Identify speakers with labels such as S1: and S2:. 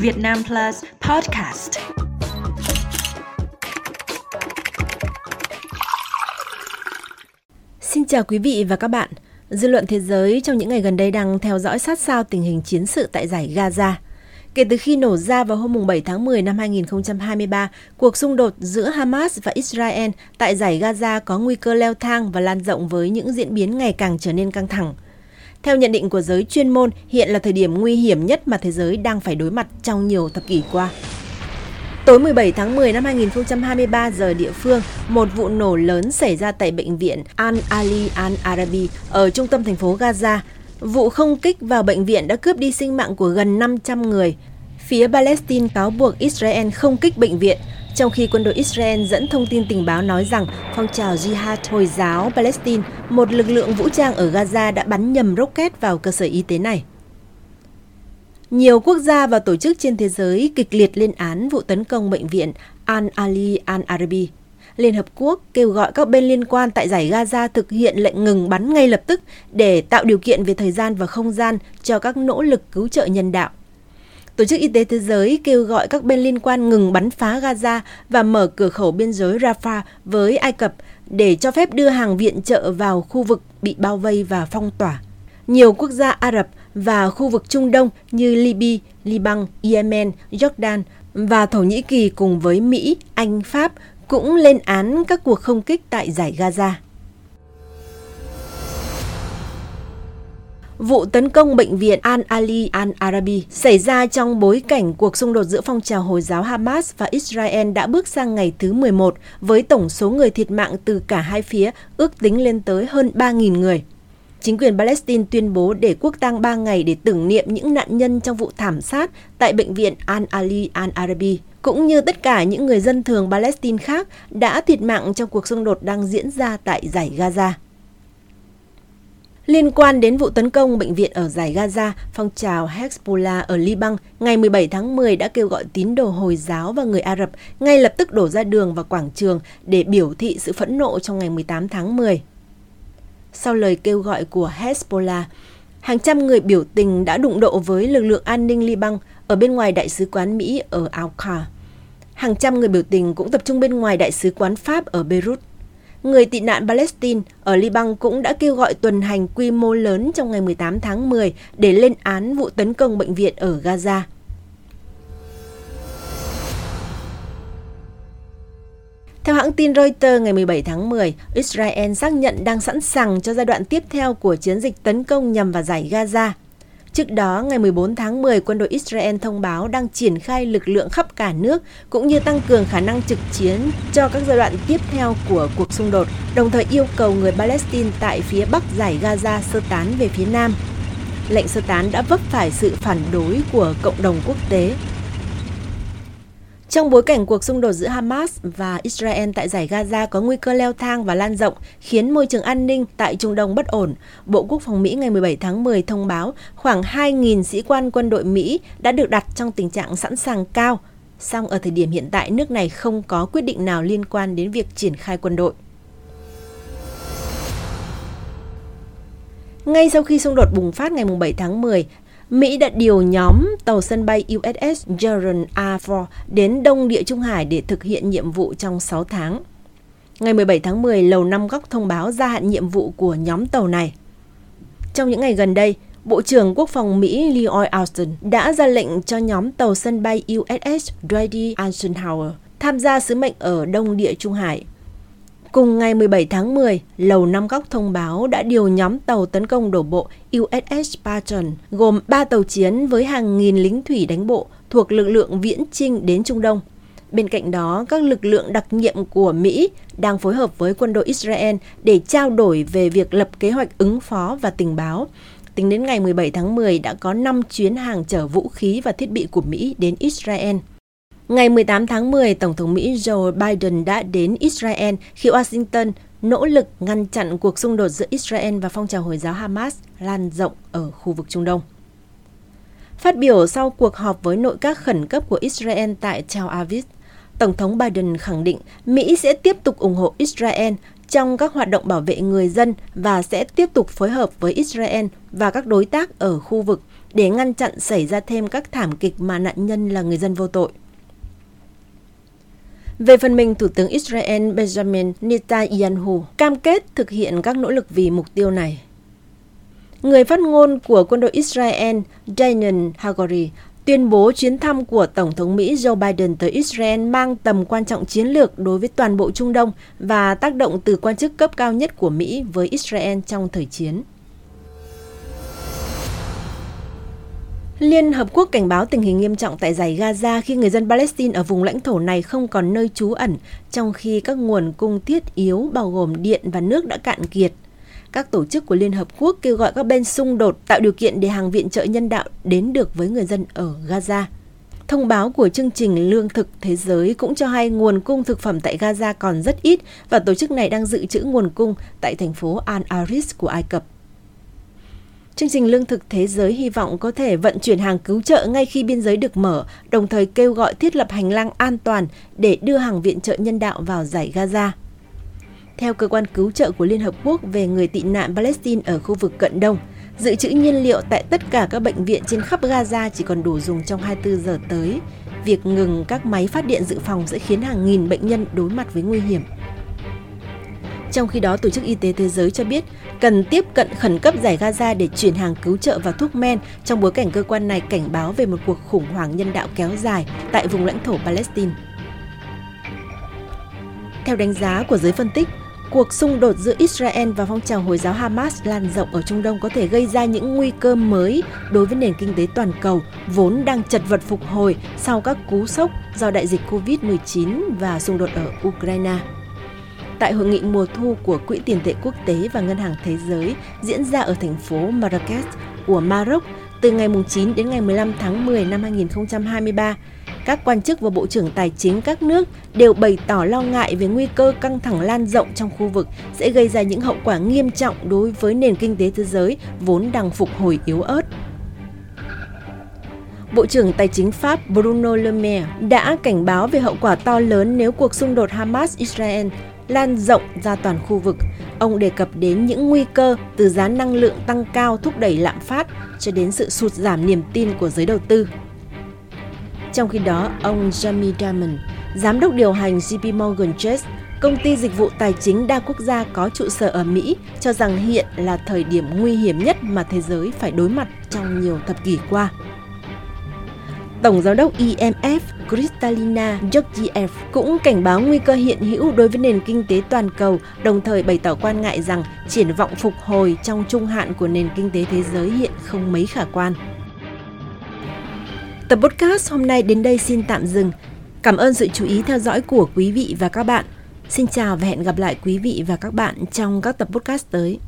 S1: Việt Nam Plus Podcast.
S2: Xin chào quý vị và các bạn. Dư luận thế giới trong những ngày gần đây đang theo dõi sát sao tình hình chiến sự tại giải Gaza. Kể từ khi nổ ra vào hôm 7 tháng 10 năm 2023, cuộc xung đột giữa Hamas và Israel tại giải Gaza có nguy cơ leo thang và lan rộng với những diễn biến ngày càng trở nên căng thẳng. Theo nhận định của giới chuyên môn, hiện là thời điểm nguy hiểm nhất mà thế giới đang phải đối mặt trong nhiều thập kỷ qua. Tối 17 tháng 10 năm 2023 giờ địa phương, một vụ nổ lớn xảy ra tại bệnh viện Al-Ali Al-Arabi ở trung tâm thành phố Gaza. Vụ không kích vào bệnh viện đã cướp đi sinh mạng của gần 500 người. Phía Palestine cáo buộc Israel không kích bệnh viện, trong khi quân đội Israel dẫn thông tin tình báo nói rằng phong trào Jihad Hồi giáo Palestine, một lực lượng vũ trang ở Gaza đã bắn nhầm rocket vào cơ sở y tế này. Nhiều quốc gia và tổ chức trên thế giới kịch liệt lên án vụ tấn công bệnh viện Al-Ali Al-Arabi. Liên Hợp Quốc kêu gọi các bên liên quan tại giải Gaza thực hiện lệnh ngừng bắn ngay lập tức để tạo điều kiện về thời gian và không gian cho các nỗ lực cứu trợ nhân đạo. Tổ chức Y tế Thế giới kêu gọi các bên liên quan ngừng bắn phá Gaza và mở cửa khẩu biên giới Rafah với Ai Cập để cho phép đưa hàng viện trợ vào khu vực bị bao vây và phong tỏa. Nhiều quốc gia Ả Rập và khu vực Trung Đông như Libya, Liban, Yemen, Jordan và Thổ Nhĩ Kỳ cùng với Mỹ, Anh, Pháp cũng lên án các cuộc không kích tại giải Gaza. Vụ tấn công bệnh viện Al-Ali Al-Arabi xảy ra trong bối cảnh cuộc xung đột giữa phong trào Hồi giáo Hamas và Israel đã bước sang ngày thứ 11 với tổng số người thiệt mạng từ cả hai phía ước tính lên tới hơn 3.000 người. Chính quyền Palestine tuyên bố để quốc tang 3 ngày để tưởng niệm những nạn nhân trong vụ thảm sát tại bệnh viện Al-Ali Al-Arabi, cũng như tất cả những người dân thường Palestine khác đã thiệt mạng trong cuộc xung đột đang diễn ra tại giải Gaza. Liên quan đến vụ tấn công bệnh viện ở giải Gaza, phong trào Hezbollah ở Liban ngày 17 tháng 10 đã kêu gọi tín đồ Hồi giáo và người Ả Rập ngay lập tức đổ ra đường và quảng trường để biểu thị sự phẫn nộ trong ngày 18 tháng 10. Sau lời kêu gọi của Hezbollah, hàng trăm người biểu tình đã đụng độ với lực lượng an ninh Liban ở bên ngoài đại sứ quán Mỹ ở Al-Qar. Hàng trăm người biểu tình cũng tập trung bên ngoài đại sứ quán Pháp ở Beirut người tị nạn Palestine ở Liban cũng đã kêu gọi tuần hành quy mô lớn trong ngày 18 tháng 10 để lên án vụ tấn công bệnh viện ở Gaza. Theo hãng tin Reuters ngày 17 tháng 10, Israel xác nhận đang sẵn sàng cho giai đoạn tiếp theo của chiến dịch tấn công nhằm vào giải Gaza – Trước đó, ngày 14 tháng 10, quân đội Israel thông báo đang triển khai lực lượng khắp cả nước cũng như tăng cường khả năng trực chiến cho các giai đoạn tiếp theo của cuộc xung đột, đồng thời yêu cầu người Palestine tại phía bắc giải Gaza sơ tán về phía nam. Lệnh sơ tán đã vấp phải sự phản đối của cộng đồng quốc tế trong bối cảnh cuộc xung đột giữa Hamas và Israel tại giải Gaza có nguy cơ leo thang và lan rộng, khiến môi trường an ninh tại Trung Đông bất ổn, Bộ Quốc phòng Mỹ ngày 17 tháng 10 thông báo khoảng 2.000 sĩ quan quân đội Mỹ đã được đặt trong tình trạng sẵn sàng cao. Song ở thời điểm hiện tại, nước này không có quyết định nào liên quan đến việc triển khai quân đội. Ngay sau khi xung đột bùng phát ngày 7 tháng 10, Mỹ đã điều nhóm tàu sân bay USS Gerald R. Ford đến Đông Địa Trung Hải để thực hiện nhiệm vụ trong 6 tháng. Ngày 17 tháng 10, Lầu Năm Góc thông báo gia hạn nhiệm vụ của nhóm tàu này. Trong những ngày gần đây, Bộ trưởng Quốc phòng Mỹ Lloyd Austin đã ra lệnh cho nhóm tàu sân bay USS Dwight Eisenhower tham gia sứ mệnh ở Đông Địa Trung Hải – Cùng ngày 17 tháng 10, Lầu Năm Góc thông báo đã điều nhóm tàu tấn công đổ bộ USS Patton gồm 3 tàu chiến với hàng nghìn lính thủy đánh bộ thuộc lực lượng viễn trinh đến Trung Đông. Bên cạnh đó, các lực lượng đặc nhiệm của Mỹ đang phối hợp với quân đội Israel để trao đổi về việc lập kế hoạch ứng phó và tình báo. Tính đến ngày 17 tháng 10 đã có 5 chuyến hàng chở vũ khí và thiết bị của Mỹ đến Israel. Ngày 18 tháng 10, Tổng thống Mỹ Joe Biden đã đến Israel khi Washington nỗ lực ngăn chặn cuộc xung đột giữa Israel và phong trào Hồi giáo Hamas lan rộng ở khu vực Trung Đông. Phát biểu sau cuộc họp với nội các khẩn cấp của Israel tại Tel Aviv, Tổng thống Biden khẳng định Mỹ sẽ tiếp tục ủng hộ Israel trong các hoạt động bảo vệ người dân và sẽ tiếp tục phối hợp với Israel và các đối tác ở khu vực để ngăn chặn xảy ra thêm các thảm kịch mà nạn nhân là người dân vô tội. Về phần mình, Thủ tướng Israel Benjamin Netanyahu cam kết thực hiện các nỗ lực vì mục tiêu này. Người phát ngôn của quân đội Israel Daniel Hagari tuyên bố chuyến thăm của Tổng thống Mỹ Joe Biden tới Israel mang tầm quan trọng chiến lược đối với toàn bộ Trung Đông và tác động từ quan chức cấp cao nhất của Mỹ với Israel trong thời chiến. Liên Hợp Quốc cảnh báo tình hình nghiêm trọng tại giải Gaza khi người dân Palestine ở vùng lãnh thổ này không còn nơi trú ẩn, trong khi các nguồn cung thiết yếu bao gồm điện và nước đã cạn kiệt. Các tổ chức của Liên Hợp Quốc kêu gọi các bên xung đột tạo điều kiện để hàng viện trợ nhân đạo đến được với người dân ở Gaza. Thông báo của chương trình Lương thực Thế giới cũng cho hay nguồn cung thực phẩm tại Gaza còn rất ít và tổ chức này đang dự trữ nguồn cung tại thành phố Al Aris của Ai Cập. Chương trình Lương thực Thế giới hy vọng có thể vận chuyển hàng cứu trợ ngay khi biên giới được mở, đồng thời kêu gọi thiết lập hành lang an toàn để đưa hàng viện trợ nhân đạo vào giải Gaza. Theo cơ quan cứu trợ của Liên Hợp Quốc về người tị nạn Palestine ở khu vực Cận Đông, dự trữ nhiên liệu tại tất cả các bệnh viện trên khắp Gaza chỉ còn đủ dùng trong 24 giờ tới. Việc ngừng các máy phát điện dự phòng sẽ khiến hàng nghìn bệnh nhân đối mặt với nguy hiểm. Trong khi đó, Tổ chức Y tế Thế giới cho biết cần tiếp cận khẩn cấp giải Gaza để chuyển hàng cứu trợ và thuốc men trong bối cảnh cơ quan này cảnh báo về một cuộc khủng hoảng nhân đạo kéo dài tại vùng lãnh thổ Palestine. Theo đánh giá của giới phân tích, cuộc xung đột giữa Israel và phong trào Hồi giáo Hamas lan rộng ở Trung Đông có thể gây ra những nguy cơ mới đối với nền kinh tế toàn cầu vốn đang chật vật phục hồi sau các cú sốc do đại dịch Covid-19 và xung đột ở Ukraine tại hội nghị mùa thu của Quỹ tiền tệ quốc tế và Ngân hàng Thế giới diễn ra ở thành phố Marrakech của Maroc từ ngày 9 đến ngày 15 tháng 10 năm 2023. Các quan chức và bộ trưởng tài chính các nước đều bày tỏ lo ngại về nguy cơ căng thẳng lan rộng trong khu vực sẽ gây ra những hậu quả nghiêm trọng đối với nền kinh tế thế giới vốn đang phục hồi yếu ớt. Bộ trưởng Tài chính Pháp Bruno Le Maire đã cảnh báo về hậu quả to lớn nếu cuộc xung đột Hamas-Israel lan rộng ra toàn khu vực. Ông đề cập đến những nguy cơ từ giá năng lượng tăng cao thúc đẩy lạm phát cho đến sự sụt giảm niềm tin của giới đầu tư. Trong khi đó, ông Jamie Dimon, giám đốc điều hành JP Morgan Chase, công ty dịch vụ tài chính đa quốc gia có trụ sở ở Mỹ, cho rằng hiện là thời điểm nguy hiểm nhất mà thế giới phải đối mặt trong nhiều thập kỷ qua. Tổng giám đốc IMF Kristalina Georgiev cũng cảnh báo nguy cơ hiện hữu đối với nền kinh tế toàn cầu, đồng thời bày tỏ quan ngại rằng triển vọng phục hồi trong trung hạn của nền kinh tế thế giới hiện không mấy khả quan. Tập podcast hôm nay đến đây xin tạm dừng. Cảm ơn sự chú ý theo dõi của quý vị và các bạn. Xin chào và hẹn gặp lại quý vị và các bạn trong các tập podcast tới.